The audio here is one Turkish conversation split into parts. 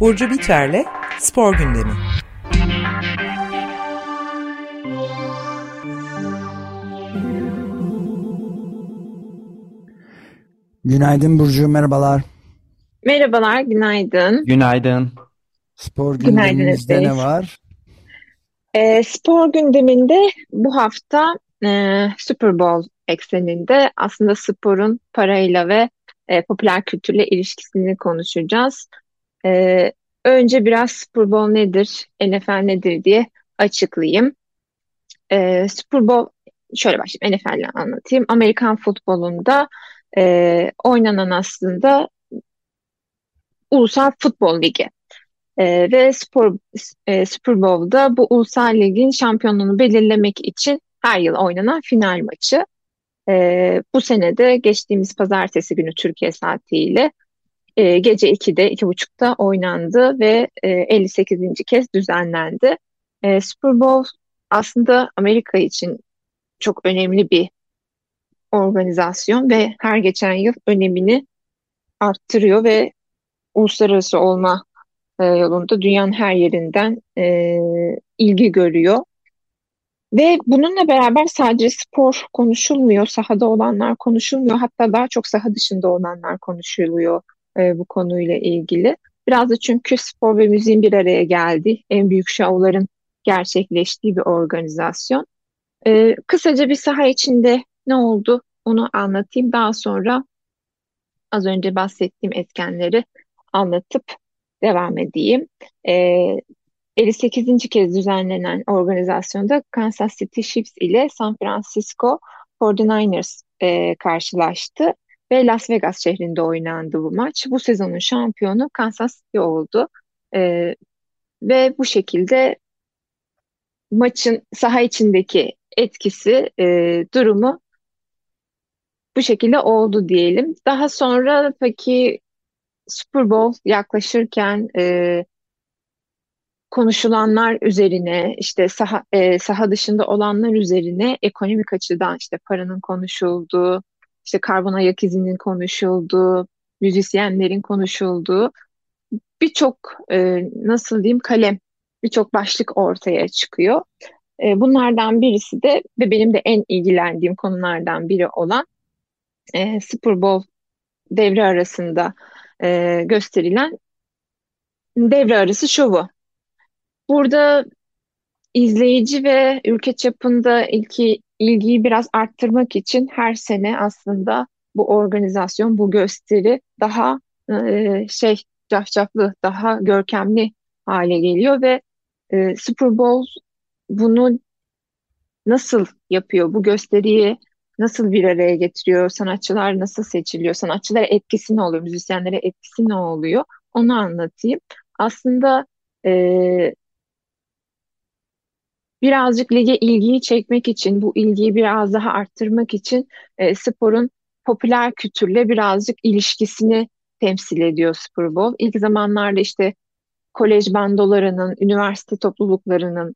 Burcu Biterle Spor Gündemi. Günaydın Burcu, merhabalar. Merhabalar, günaydın. Günaydın. Spor gündemimizde ne var? E, spor gündeminde bu hafta e, Super Bowl ekseninde aslında sporun parayla ve e, popüler kültürle ilişkisini konuşacağız. E, önce biraz Super Bowl nedir, NFL nedir diye açıklayayım. E, Super Bowl, şöyle başlayayım, NFL ile anlatayım. Amerikan futbolunda e, oynanan aslında Ulusal Futbol Ligi. E, ve spor, e, Super Bowl'da bu ulusal ligin şampiyonluğunu belirlemek için her yıl oynanan final maçı. E, bu senede geçtiğimiz pazartesi günü Türkiye saatiyle e, gece 2'de, 2.30'da oynandı ve e, 58. kez düzenlendi. E, Super Bowl aslında Amerika için çok önemli bir organizasyon ve her geçen yıl önemini arttırıyor ve uluslararası olma e, yolunda dünyanın her yerinden e, ilgi görüyor. Ve bununla beraber sadece spor konuşulmuyor, sahada olanlar konuşulmuyor, hatta daha çok saha dışında olanlar konuşuluyor e, bu konuyla ilgili. Biraz da çünkü spor ve müziğin bir araya geldiği, en büyük şovların gerçekleştiği bir organizasyon. E, kısaca bir saha içinde ne oldu onu anlatayım. Daha sonra az önce bahsettiğim etkenleri anlatıp devam edeyim. E, 58. kez düzenlenen organizasyonda Kansas City Chiefs ile San Francisco 49ers e, karşılaştı ve Las Vegas şehrinde oynandı bu maç. Bu sezonun şampiyonu Kansas City oldu. E, ve bu şekilde maçın saha içindeki etkisi, e, durumu bu şekilde oldu diyelim. Daha sonra peki Super Bowl yaklaşırken e, konuşulanlar üzerine işte saha, e, saha dışında olanlar üzerine ekonomik açıdan işte paranın konuşulduğu, işte karbon ayak izinin konuşulduğu, müzisyenlerin konuşulduğu birçok e, nasıl diyeyim kalem, birçok başlık ortaya çıkıyor. E, bunlardan birisi de ve benim de en ilgilendiğim konulardan biri olan e, Super Bowl devre arasında e, gösterilen devre arası şovu. Burada izleyici ve ülke çapında ilki, ilgiyi biraz arttırmak için her sene aslında bu organizasyon, bu gösteri daha e, şey cafcaflı, daha görkemli hale geliyor ve e, Super Bowl bunu nasıl yapıyor? Bu gösteriyi nasıl bir araya getiriyor? Sanatçılar nasıl seçiliyor? Sanatçılara etkisi ne oluyor? Müzisyenlere etkisi ne oluyor? Onu anlatayım. Aslında e, birazcık lige ilgiyi çekmek için, bu ilgiyi biraz daha arttırmak için e, sporun popüler kültürle birazcık ilişkisini temsil ediyor Super Bowl. İlk zamanlarda işte kolej bandolarının, üniversite topluluklarının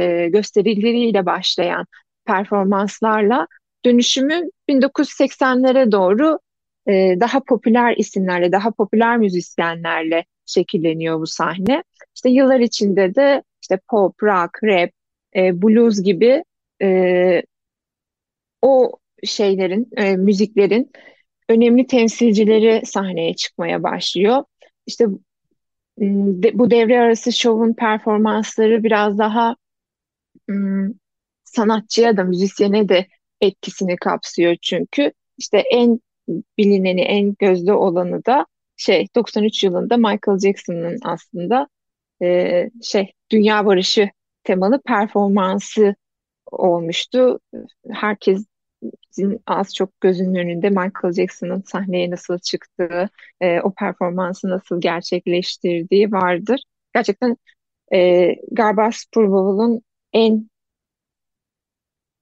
e, gösterileriyle başlayan performanslarla dönüşümü 1980'lere doğru e, daha popüler isimlerle, daha popüler müzisyenlerle şekilleniyor bu sahne. İşte yıllar içinde de işte pop, rock, rap, e, blues gibi e, o şeylerin, e, müziklerin önemli temsilcileri sahneye çıkmaya başlıyor. İşte de, bu devre arası şovun performansları biraz daha ım, sanatçıya da müzisyene de etkisini kapsıyor çünkü. işte en bilineni, en gözde olanı da şey 93 yılında Michael Jackson'ın aslında e, şey dünya barışı temalı performansı olmuştu. Herkesin az çok gözünün önünde Michael Jackson'ın sahneye nasıl çıktığı, e, o performansı nasıl gerçekleştirdiği vardır. Gerçekten e, galiba Super Bowl'un en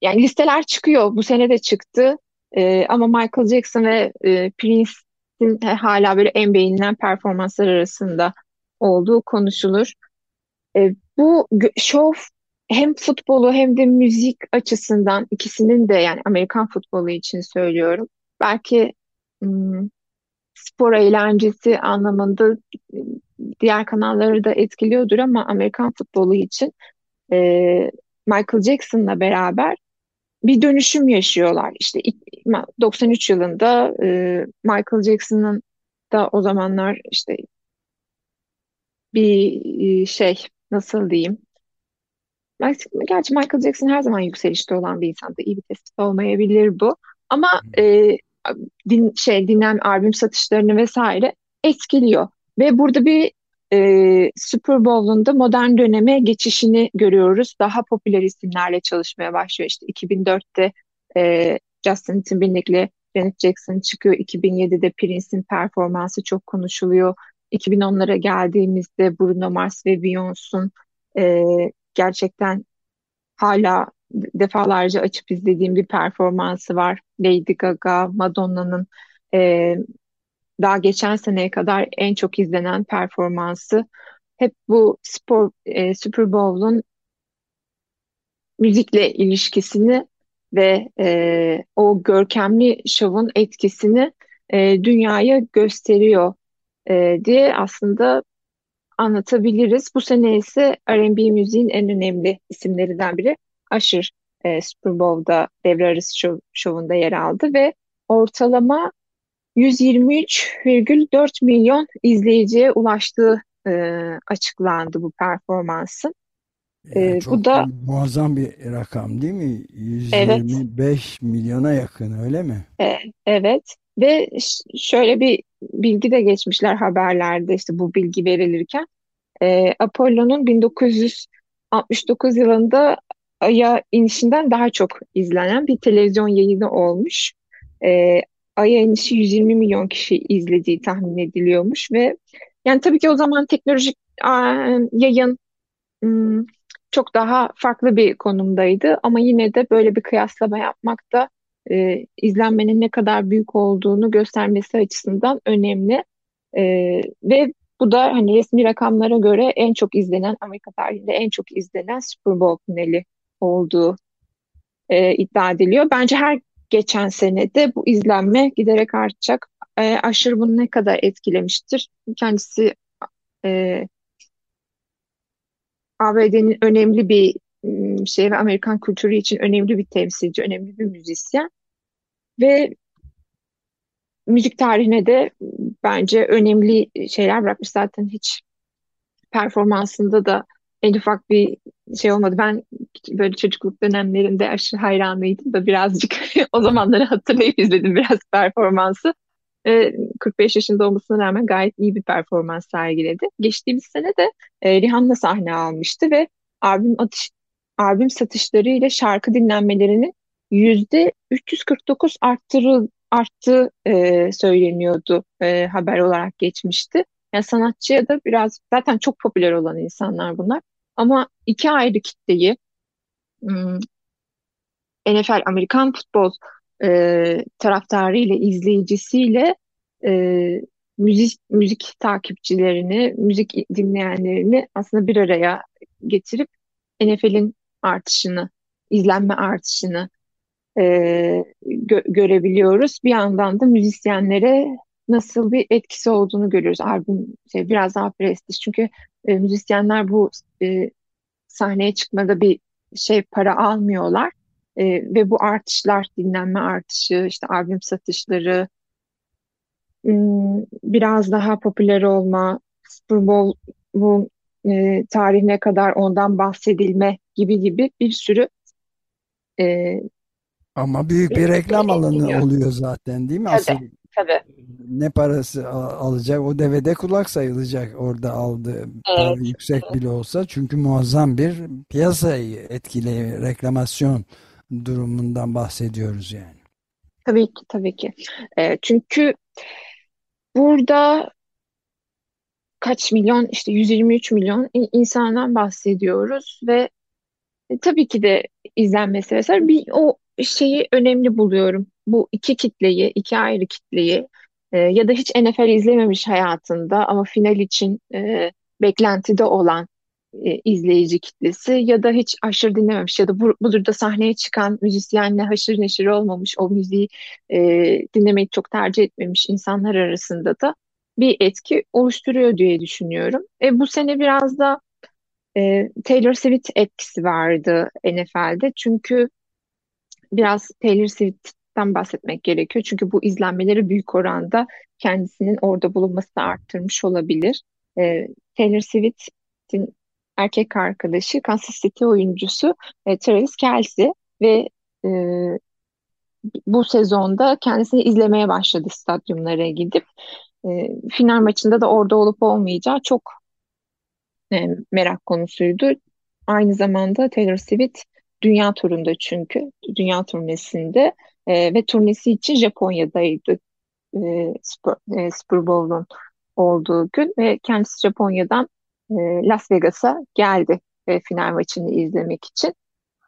yani listeler çıkıyor. Bu sene de çıktı. E, ama Michael Jackson ve e, Prince'in hala böyle en beğenilen performanslar arasında olduğu konuşulur. E, bu şov hem futbolu hem de müzik açısından ikisinin de yani Amerikan futbolu için söylüyorum. Belki hmm, spor eğlencesi anlamında diğer kanalları da etkiliyordur ama Amerikan futbolu için e, Michael Jackson'la beraber bir dönüşüm yaşıyorlar. İşte 93 yılında e, Michael Jackson'ın da o zamanlar işte bir şey nasıl diyeyim Gerçi Michael Jackson her zaman yükselişte olan bir insandı. İyi bir tespit olmayabilir bu. Ama e, din, şey dinlen albüm satışlarını vesaire etkiliyor. Ve burada bir e, Super Bowl'un da modern döneme geçişini görüyoruz. Daha popüler isimlerle çalışmaya başlıyor. İşte 2004'te e, Justin Timberlake'le Janet Jackson çıkıyor. 2007'de Prince'in performansı çok konuşuluyor. 2010'lara geldiğimizde Bruno Mars ve Beyoncé'un e, gerçekten hala defalarca açıp izlediğim bir performansı var. Lady Gaga, Madonna'nın e, daha geçen seneye kadar en çok izlenen performansı. Hep bu spor e, Super Bowl'un müzikle ilişkisini ve e, o görkemli şovun etkisini e, dünyaya gösteriyor e, diye aslında anlatabiliriz. Bu sene ise R&B müziğin en önemli isimlerinden biri Usher e, Super Bowl'da devre arası şov, şovunda yer aldı ve ortalama 123,4 milyon izleyiciye ulaştığı e, açıklandı bu performansın. Yani e, çok bu da muazzam bir rakam değil mi? 125 evet. milyona yakın öyle mi? E, evet ve şöyle bir bilgi de geçmişler haberlerde işte bu bilgi verilirken. E, Apollo'nun 1969 yılında Ay'a inişinden daha çok izlenen bir televizyon yayını olmuş. E, Ay'a inişi 120 milyon kişi izlediği tahmin ediliyormuş ve yani tabii ki o zaman teknolojik yayın hmm, çok daha farklı bir konumdaydı ama yine de böyle bir kıyaslama yapmak da e, izlenmenin ne kadar büyük olduğunu göstermesi açısından önemli. E, ve bu da hani resmi rakamlara göre en çok izlenen Amerika tarihinde en çok izlenen Super Bowl finali olduğu e, iddia ediliyor. Bence her geçen senede bu izlenme giderek artacak. E, aşırı bunu ne kadar etkilemiştir? Kendisi e, ABD'nin önemli bir şey ve Amerikan kültürü için önemli bir temsilci, önemli bir müzisyen. Ve müzik tarihine de bence önemli şeyler bırakmış. Zaten hiç performansında da en ufak bir şey olmadı. Ben böyle çocukluk dönemlerinde aşırı hayranıydım da birazcık o zamanları hatırlayıp izledim biraz performansı. E, 45 yaşında olmasına rağmen gayet iyi bir performans sergiledi. Geçtiğimiz sene de e, Rihanna sahne almıştı ve albüm atış, albüm satışları ile şarkı dinlenmelerinin yüzde 349 arttırıl, arttığı e, söyleniyordu e, haber olarak geçmişti. Yani sanatçıya da biraz zaten çok popüler olan insanlar bunlar. Ama iki ayrı kitleyi hmm, NFL Amerikan futbol e, taraftarı ile izleyicisiyle e, müzik müzik takipçilerini, müzik dinleyenlerini aslında bir araya getirip NFL'in artışını, izlenme artışını e, gö görebiliyoruz. Bir yandan da müzisyenlere nasıl bir etkisi olduğunu görüyoruz. Albüm şey, biraz daha prestij. Çünkü e, müzisyenler bu e, sahneye çıkmada bir şey para almıyorlar. E, ve bu artışlar, dinlenme artışı, işte albüm satışları, biraz daha popüler olma, Super Bowl bu e, tarihine kadar ondan bahsedilme gibi gibi bir sürü e, ama büyük bir reklam alanı oluyor zaten değil mi? Tabii, Asıl tabii. Ne parası alacak? O devede kulak sayılacak orada aldığı evet. yüksek bile olsa. Çünkü muazzam bir piyasayı etkili reklamasyon durumundan bahsediyoruz yani. Tabii ki, tabii ki. E, çünkü burada kaç milyon işte 123 milyon insandan bahsediyoruz ve e, tabii ki de izlenmesi vesaire bir o şeyi önemli buluyorum. Bu iki kitleyi, iki ayrı kitleyi e, ya da hiç NFL izlememiş hayatında ama final için e, beklentide olan e, izleyici kitlesi ya da hiç aşırı dinlememiş ya da bu, burada sahneye çıkan müzisyenle haşır neşir olmamış o müziği e, dinlemeyi çok tercih etmemiş insanlar arasında da bir etki oluşturuyor diye düşünüyorum. E, bu sene biraz da e, Taylor Swift etkisi vardı NFL'de çünkü biraz Taylor Swift'ten bahsetmek gerekiyor. Çünkü bu izlenmeleri büyük oranda kendisinin orada bulunması da arttırmış olabilir. E, Taylor Swift'in erkek arkadaşı Kansas City oyuncusu e, Travis Kelce ve e, bu sezonda kendisini izlemeye başladı stadyumlara gidip. E, final maçında da orada olup olmayacağı çok e, merak konusuydu. Aynı zamanda Taylor Swift dünya turunda çünkü dünya turnesinde e, ve turnesi için Japonya'daydı e, Super, e, Super Bowl'un olduğu gün ve kendisi Japonya'dan e, Las Vegas'a geldi e, final maçını izlemek için.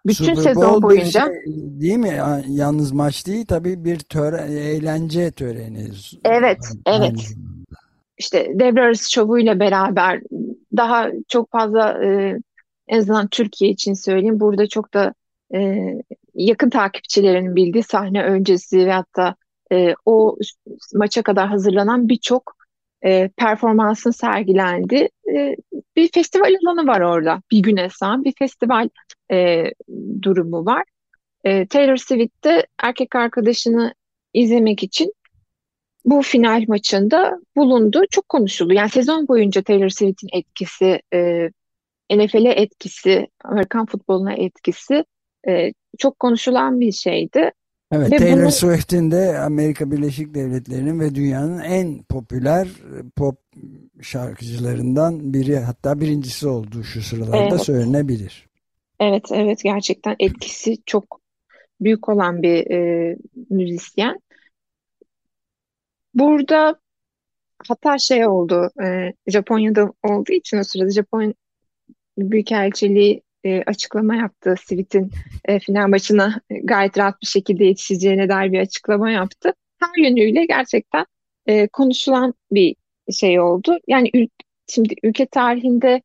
Bütün Super sezon boyunca şey, değil mi? Yalnız maç değil tabii bir töre, eğlence töreni. Evet, evet. İşte devre arası şovuyla beraber daha çok fazla e, en azından Türkiye için söyleyeyim. Burada çok da e, yakın takipçilerin bildiği sahne öncesi ve hatta e, o maça kadar hazırlanan birçok e, performansın sergilendi. E, bir festival alanı var orada. Bir güne sağ bir festival e, durumu var. E, Taylor Swift de erkek arkadaşını izlemek için bu final maçında bulundu. Çok konuşuldu. Yani sezon boyunca Taylor Swift'in etkisi, e, NFL'e etkisi, Amerikan futboluna etkisi e, çok konuşulan bir şeydi. Evet, Ve Taylor bunu... Swift'in de Amerika Birleşik Devletleri'nin ve dünyanın en popüler pop şarkıcılarından biri hatta birincisi olduğu şu sıralarda evet. söylenebilir. Evet, evet gerçekten etkisi çok büyük olan bir e, müzisyen. Burada hatta şey oldu, e, Japonya'da olduğu için o sırada Japon Büyükelçiliği e, açıklama yaptı. Sivit'in e, final maçına gayet rahat bir şekilde yetişeceğine dair bir açıklama yaptı. Her yönüyle gerçekten e, konuşulan bir şey oldu. Yani ül şimdi ülke tarihinde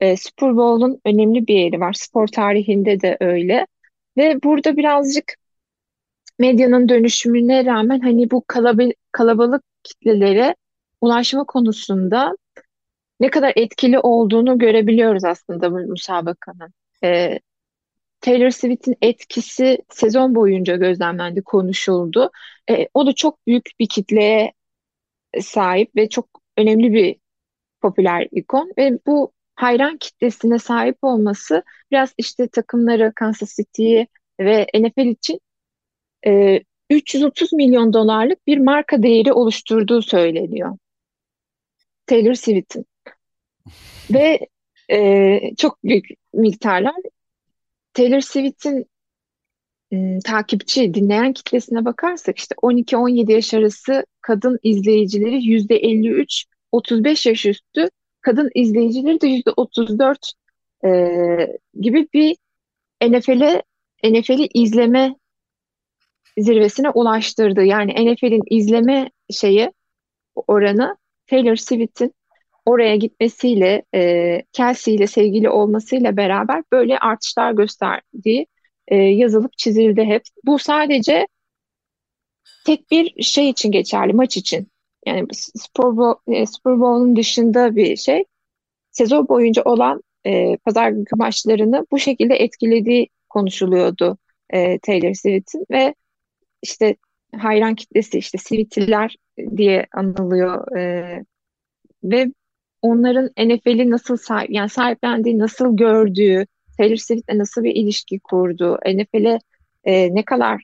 e, Super Bowl'un önemli bir yeri var. Spor tarihinde de öyle. Ve burada birazcık medyanın dönüşümüne rağmen hani bu kalabalık, kalabalık kitlelere ulaşma konusunda ne kadar etkili olduğunu görebiliyoruz aslında bu müsabakanın. Ee, Taylor Swift'in etkisi sezon boyunca gözlemlendi, konuşuldu. Ee, o da çok büyük bir kitleye sahip ve çok önemli bir popüler ikon ve bu hayran kitlesine sahip olması biraz işte takımları Kansas City'yi ve NFL için e, 330 milyon dolarlık bir marka değeri oluşturduğu söyleniyor. Taylor Swift'in. Ve e, çok büyük miktarlar. Taylor Swift'in e, takipçi, dinleyen kitlesine bakarsak işte 12-17 yaş arası kadın izleyicileri %53, 35 yaş üstü kadın izleyicileri de %34 e, gibi bir NFL'e NFL'i izleme zirvesine ulaştırdı. Yani NFL'in izleme şeyi oranı Taylor Swift'in oraya gitmesiyle, e, Kelsey ile sevgili olmasıyla beraber böyle artışlar gösterdiği e, yazılıp çizildi hep. Bu sadece tek bir şey için geçerli, maç için. Yani Super, Bowl, e, Super Bowl'un dışında bir şey. Sezon boyunca olan e, pazar günkü maçlarını bu şekilde etkilediği konuşuluyordu e, Taylor Swift'in ve işte hayran kitlesi işte Swift'liler diye anılıyor e, ve onların NFL'i nasıl sahip, yani sahiplendiği, nasıl gördüğü, Taylor Swift'le nasıl bir ilişki kurduğu, NFL'e e, ne kadar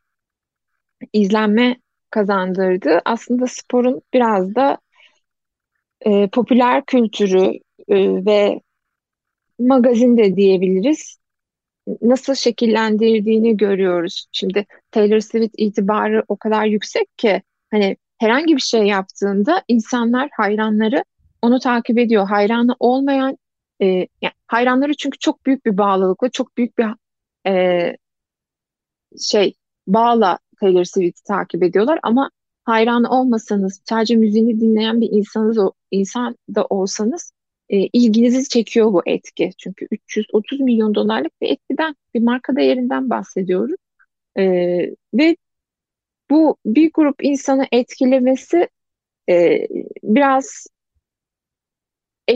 izlenme kazandırdı. Aslında sporun biraz da e, popüler kültürü e, ve magazin de diyebiliriz nasıl şekillendirdiğini görüyoruz. Şimdi Taylor Swift itibarı o kadar yüksek ki hani herhangi bir şey yaptığında insanlar hayranları onu takip ediyor. Hayranı olmayan e, yani hayranları çünkü çok büyük bir bağlılıkla çok büyük bir e, şey bağla Taylor Swift'i takip ediyorlar ama hayran olmasanız sadece müziğini dinleyen bir insanız insan da olsanız e, ilginizi çekiyor bu etki. Çünkü 330 milyon dolarlık bir etkiden, bir marka değerinden bahsediyoruz. E, ve bu bir grup insanı etkilemesi e, biraz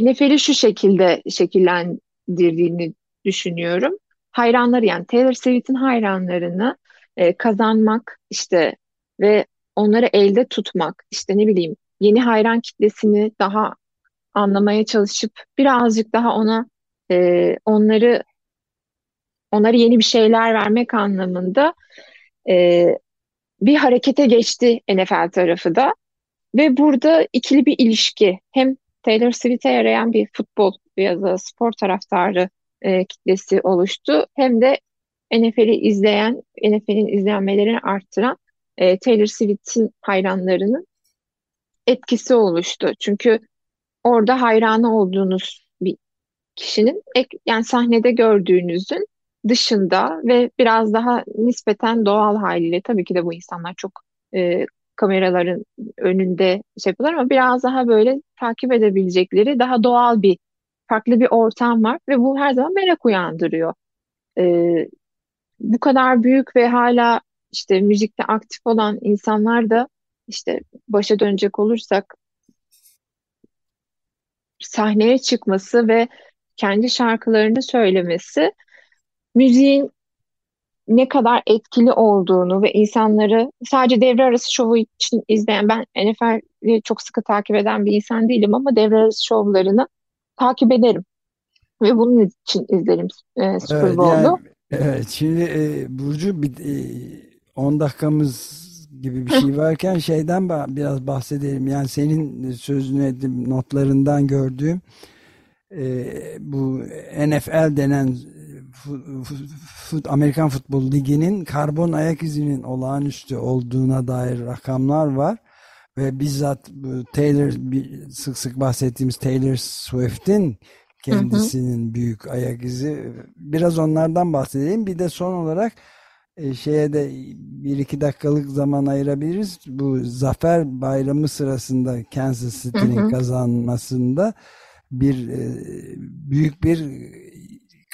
NFL'i şu şekilde şekillendirdiğini düşünüyorum. Hayranları yani Taylor Swift'in hayranlarını e, kazanmak işte ve onları elde tutmak işte ne bileyim yeni hayran kitlesini daha anlamaya çalışıp birazcık daha ona e, onları onlara yeni bir şeyler vermek anlamında e, bir harekete geçti NFL tarafı da ve burada ikili bir ilişki hem Taylor Swift'e yarayan bir futbol ya da spor taraftarı e, kitlesi oluştu hem de NFL'i izleyen, NFL'in izlenmelerini arttıran e, Taylor Swift'in hayranlarının etkisi oluştu. Çünkü orada hayranı olduğunuz bir kişinin ek, yani sahnede gördüğünüzün dışında ve biraz daha nispeten doğal haliyle tabii ki de bu insanlar çok e, kameraların önünde şey yapıyorlar ama biraz daha böyle takip edebilecekleri daha doğal bir farklı bir ortam var ve bu her zaman merak uyandırıyor. E, bu kadar büyük ve hala işte müzikte aktif olan insanlar da işte başa dönecek olursak sahneye çıkması ve kendi şarkılarını söylemesi müziğin ne kadar etkili olduğunu ve insanları sadece devre arası şovu için izleyen ben NFL'i çok sıkı takip eden bir insan değilim ama devre arası şovlarını takip ederim ve bunun için izlerim e, Super Bowl'u. Evet, yani, evet şimdi e, Burcu bir, e, 10 dakikamız gibi bir şey varken şeyden biraz bahsedelim. Yani senin sözünü ettiğim notlarından gördüğüm e, bu NFL denen Amerikan Futbol Ligi'nin karbon ayak izinin olağanüstü olduğuna dair rakamlar var. Ve bizzat bu Taylor sık sık bahsettiğimiz Taylor Swift'in kendisinin hı hı. büyük ayak izi. Biraz onlardan bahsedeyim. Bir de son olarak e, şeye de bir iki dakikalık zaman ayırabiliriz. Bu Zafer Bayramı sırasında Kansas City'nin kazanmasında bir e, büyük bir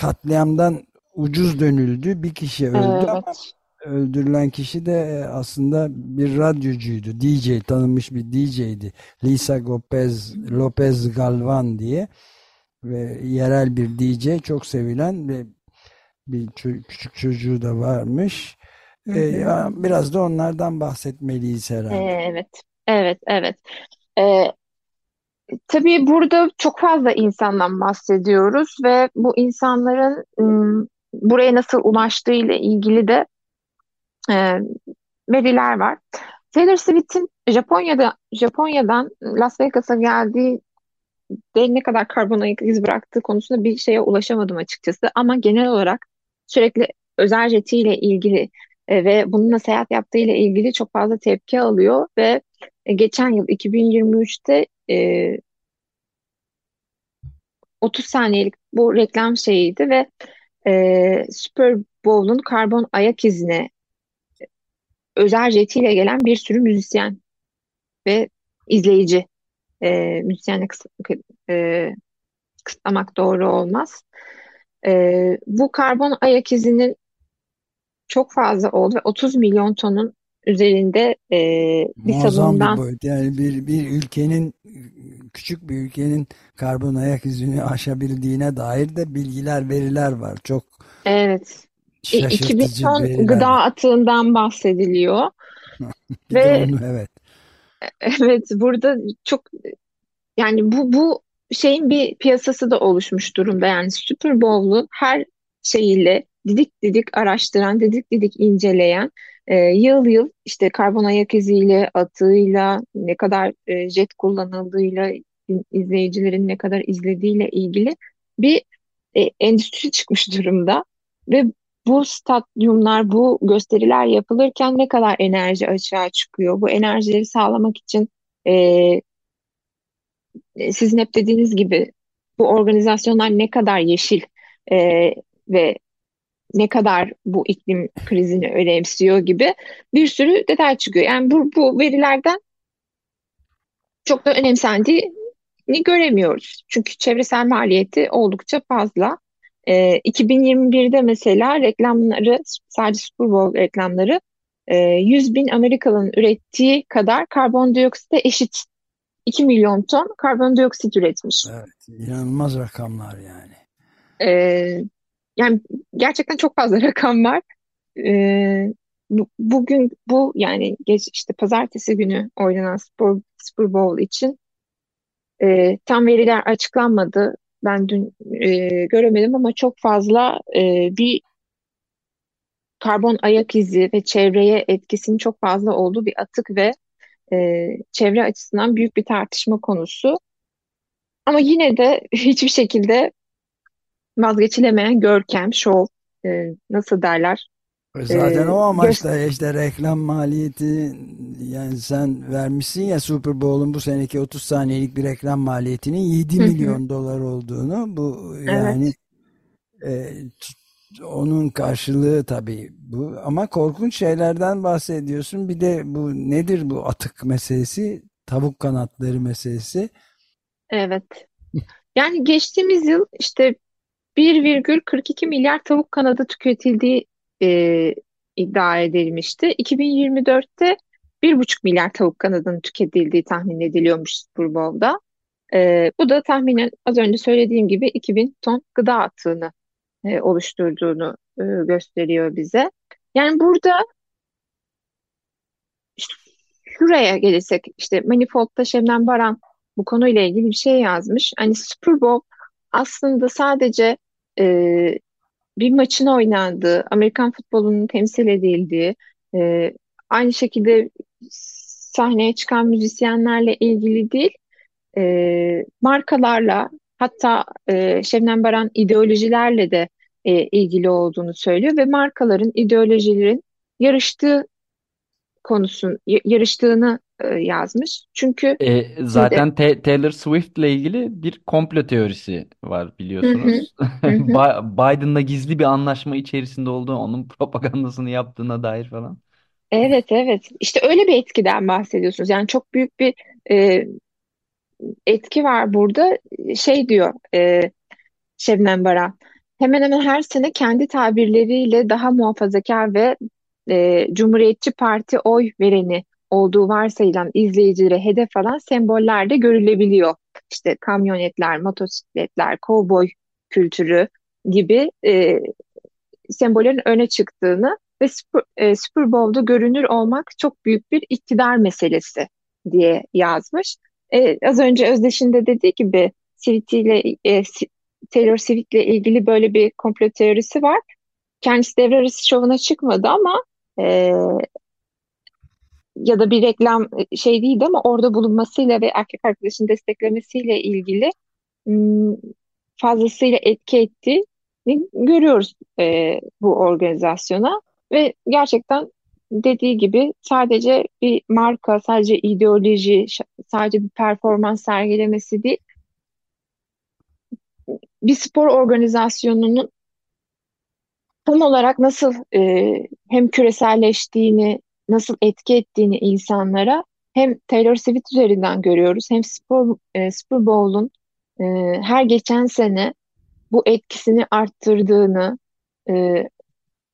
katliamdan ucuz dönüldü. Bir kişi öldü evet. ama öldürülen kişi de e, aslında bir radyocuydu. DJ tanınmış bir DJ'di. Lisa Lopez, Lopez Galvan diye ve yerel bir DJ çok sevilen ve bir küçük çocuğu da varmış. Ee, biraz da onlardan bahsetmeliyiz herhalde. Evet, evet, evet. Ee, tabii burada çok fazla insandan bahsediyoruz ve bu insanların buraya nasıl ulaştığı ile ilgili de e, veriler var. Taylor Swift'in Japonya'da Japonya'dan Las Vegas'a geldiği de ne kadar karbon ayak izi bıraktığı konusunda bir şeye ulaşamadım açıkçası. Ama genel olarak sürekli özel jetiyle ilgili e, ve bununla seyahat yaptığı ile ilgili çok fazla tepki alıyor ve e, geçen yıl 2023'te e, 30 saniyelik bu reklam şeyiydi ve e, Super Bowl'un karbon ayak izine özel jetiyle gelen bir sürü müzisyen ve izleyici e, müzisyenle e, kısıtlamak doğru olmaz. E, bu karbon ayak izinin çok fazla oldu ve 30 milyon tonun üzerinde e, bir bir boyut. Yani bir, bir ülkenin küçük bir ülkenin karbon ayak izini aşabildiğine dair de bilgiler, veriler var. Çok evet. şaşırtıcı 2000 ton veriler. gıda atığından bahsediliyor. ve onu, evet. Evet burada çok yani bu bu şeyin bir piyasası da oluşmuş durumda. Yani Super Bowl'u her şeyiyle didik didik araştıran, didik didik inceleyen, e, yıl yıl işte karbon ayak iziyle, atığıyla, ne kadar e, jet kullanıldığıyla, izleyicilerin ne kadar izlediğiyle ilgili bir e, endüstri çıkmış durumda. Ve bu stadyumlar, bu gösteriler yapılırken ne kadar enerji açığa çıkıyor? Bu enerjileri sağlamak için e, e, sizin hep dediğiniz gibi bu organizasyonlar ne kadar yeşil e, ve ne kadar bu iklim krizini önemsiyor gibi bir sürü detay çıkıyor. Yani bu, bu verilerden çok da önemsendiği göremiyoruz. Çünkü çevresel maliyeti oldukça fazla. E, 2021'de mesela reklamları sadece Super Bowl reklamları e, 100 bin Amerikalı'nın ürettiği kadar karbondioksite eşit 2 milyon ton karbondioksit üretmiş. Evet, inanılmaz rakamlar yani. Ee, yani gerçekten çok fazla rakam var. Ee, bu, bugün bu yani geç işte pazartesi günü oynanan Super, Super Bowl için e, tam veriler açıklanmadı. Ben dün e, göremedim ama çok fazla e, bir karbon ayak izi ve çevreye etkisinin çok fazla olduğu bir atık ve e, çevre açısından büyük bir tartışma konusu. Ama yine de hiçbir şekilde vazgeçilemeyen görkem, şov, e, nasıl derler? Zaten e, o amaçla işte reklam maliyeti yani sen vermişsin ya Super Bowl'un bu seneki 30 saniyelik bir reklam maliyetinin 7 milyon dolar olduğunu. Bu yani evet. e, onun karşılığı tabii bu. Ama korkunç şeylerden bahsediyorsun. Bir de bu nedir bu atık meselesi? Tavuk kanatları meselesi. Evet. Yani geçtiğimiz yıl işte 1,42 milyar tavuk kanadı tüketildiği e, iddia edilmişti. 2024'te 1,5 milyar tavuk kanadının tüketildiği tahmin ediliyormuş Super. E, bu da tahminen az önce söylediğim gibi 2000 ton gıda atığını e, oluşturduğunu e, gösteriyor bize. Yani burada şuraya gelirsek işte Manifold'da Şebnem Baran bu konuyla ilgili bir şey yazmış. Hani Super Bowl aslında sadece e, bir maçın oynandığı, Amerikan futbolunun temsil edildiği, e, aynı şekilde sahneye çıkan müzisyenlerle ilgili değil, e, markalarla hatta e, Şebnem Baran ideolojilerle de e, ilgili olduğunu söylüyor ve markaların, ideolojilerin yarıştığı konusun yarıştığını e, yazmış. Çünkü E, zaten Te- Taylor Swift ile ilgili bir komplo teorisi var biliyorsunuz. Biden'la gizli bir anlaşma içerisinde olduğu, onun propagandasını yaptığına dair falan. Evet evet işte öyle bir etkiden bahsediyorsunuz. Yani çok büyük bir e, etki var burada. Şey diyor e, Şebnem Baran. Hemen hemen her sene kendi tabirleriyle daha muhafazakar ve e, Cumhuriyetçi Parti oy vereni olduğu varsayılan izleyicilere hedef alan semboller de görülebiliyor. İşte kamyonetler, motosikletler, kovboy kültürü gibi e, sembollerin öne çıktığını ve Super, e, Super Bowl'da görünür olmak çok büyük bir iktidar meselesi diye yazmış. E, az önce Özdeş'in de dediği gibi Sweet ile e, Taylor Swift ile ilgili böyle bir komplo teorisi var. Kendisi devre arası şovuna çıkmadı ama e, ya da bir reklam e, şey değildi ama orada bulunmasıyla ve erkek arkadaşın desteklemesiyle ilgili fazlasıyla etki ettiğini görüyoruz e, bu organizasyona. Ve gerçekten dediği gibi sadece bir marka, sadece ideoloji, sadece bir performans sergilemesi değil, bir spor organizasyonunun tam olarak nasıl e, hem küreselleştiğini, nasıl etki ettiğini insanlara hem Taylor Swift üzerinden görüyoruz hem Super, e, Super Bowl'un e, her geçen sene bu etkisini arttırdığını, e,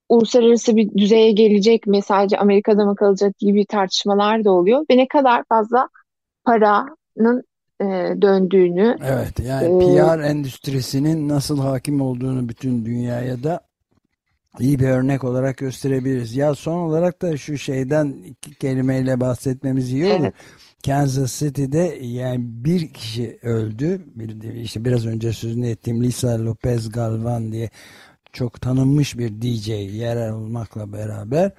uluslararası bir düzeye gelecek mi, sadece Amerika'da mı kalacak gibi tartışmalar da oluyor ve ne kadar fazla paranın e, döndüğünü. Evet yani e, PR endüstrisinin nasıl hakim olduğunu bütün dünyaya da iyi bir örnek olarak gösterebiliriz. Ya son olarak da şu şeyden iki kelimeyle bahsetmemiz iyi olur. Evet. Kansas City'de yani bir kişi öldü. İşte biraz önce sözünü ettiğim Lisa Lopez Galvan diye çok tanınmış bir DJ yerel olmakla beraber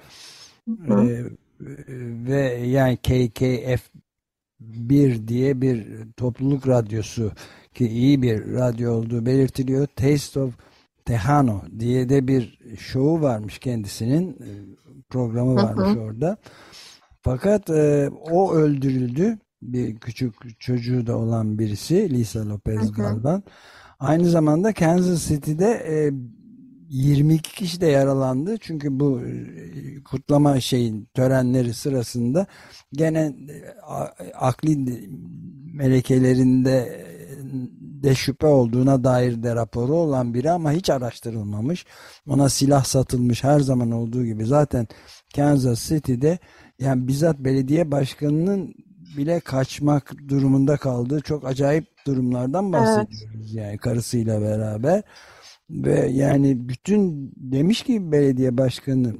ee, ve yani KKF 1 diye bir topluluk radyosu ki iyi bir radyo olduğu belirtiliyor. Taste of Tejano diye de bir şovu varmış kendisinin e, programı varmış hı hı. orada. Fakat e, o öldürüldü. Bir küçük çocuğu da olan birisi Lisa Lopez Galvan. Aynı zamanda Kansas City'de e, 22 kişi de yaralandı. Çünkü bu e, kutlama şeyin törenleri sırasında gene e, akli melekelerinde de şüphe olduğuna dair de raporu olan biri ama hiç araştırılmamış. Ona silah satılmış her zaman olduğu gibi. Zaten Kansas City'de yani bizzat belediye başkanının bile kaçmak durumunda kaldığı çok acayip durumlardan bahsediyoruz. Evet. Yani karısıyla beraber ve yani bütün demiş ki belediye başkanı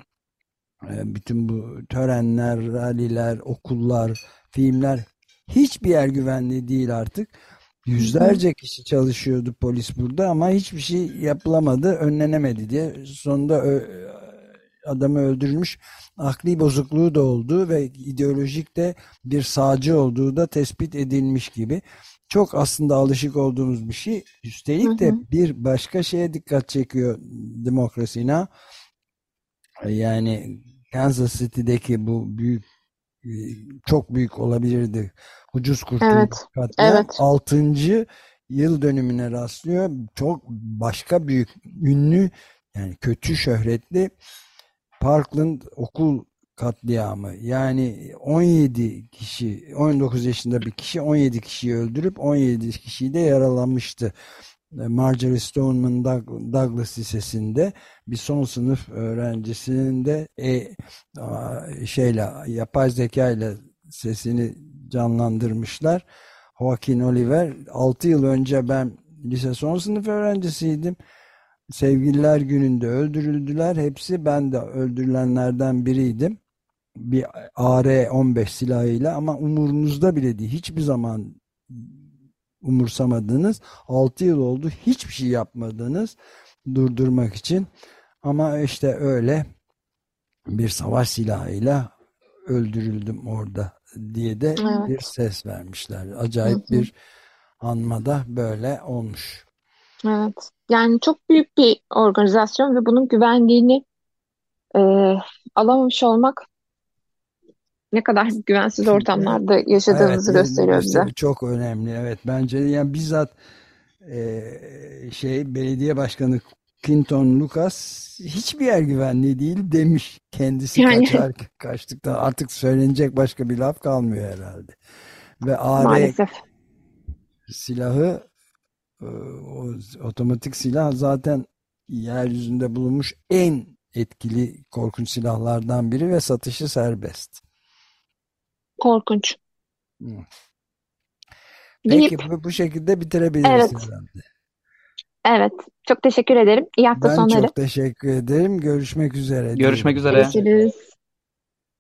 e, bütün bu törenler, ralliler, okullar, filmler hiçbir yer güvenli değil artık. Yüzlerce kişi çalışıyordu polis burada ama hiçbir şey yapılamadı, önlenemedi diye. Sonunda adamı öldürülmüş, akli bozukluğu da oldu ve ideolojik de bir sağcı olduğu da tespit edilmiş gibi. Çok aslında alışık olduğumuz bir şey. Üstelik de bir başka şeye dikkat çekiyor demokrasina. Yani Kansas City'deki bu büyük çok büyük olabilirdi. Ucuz kurtuluş evet. katliam. Evet. 6. yıl dönümüne rastlıyor. Çok başka büyük ünlü yani kötü şöhretli Parkland okul katliamı. Yani 17 kişi 19 yaşında bir kişi 17 kişiyi öldürüp 17 kişiyi de yaralamıştı. Marjorie Stoneman Douglas Lisesi'nde bir son sınıf öğrencisinin de e, şeyle yapay zeka ile sesini canlandırmışlar. Joaquin Oliver 6 yıl önce ben lise son sınıf öğrencisiydim. Sevgililer gününde öldürüldüler. Hepsi ben de öldürülenlerden biriydim. Bir AR-15 silahıyla ama umurunuzda bile değil. Hiçbir zaman umursamadınız. 6 yıl oldu. Hiçbir şey yapmadınız durdurmak için. Ama işte öyle bir savaş silahıyla öldürüldüm orada diye de evet. bir ses vermişler. Acayip hı hı. bir anmada böyle olmuş. Evet. Yani çok büyük bir organizasyon ve bunun güvenliğini e, alamamış olmak ne kadar güvensiz ortamlarda yaşadığımızı evet, gösteriyor bize. Çok önemli. Evet bence yani bizzat e, şey belediye başkanı Clinton Lucas hiçbir yer güvenli değil demiş. Kendisi yani... kaçar, kaçtıktan artık söylenecek başka bir laf kalmıyor herhalde. Ve AR Maalesef. silahı e, o otomatik silah zaten yeryüzünde bulunmuş en etkili korkunç silahlardan biri ve satışı serbest. Korkunç. Peki Deyip, bu, şekilde bitirebiliriz evet. Evet. Çok teşekkür ederim. İyi hafta ben sonları. Ben çok teşekkür ederim. Görüşmek üzere. Görüşmek üzere. Görüşürüz.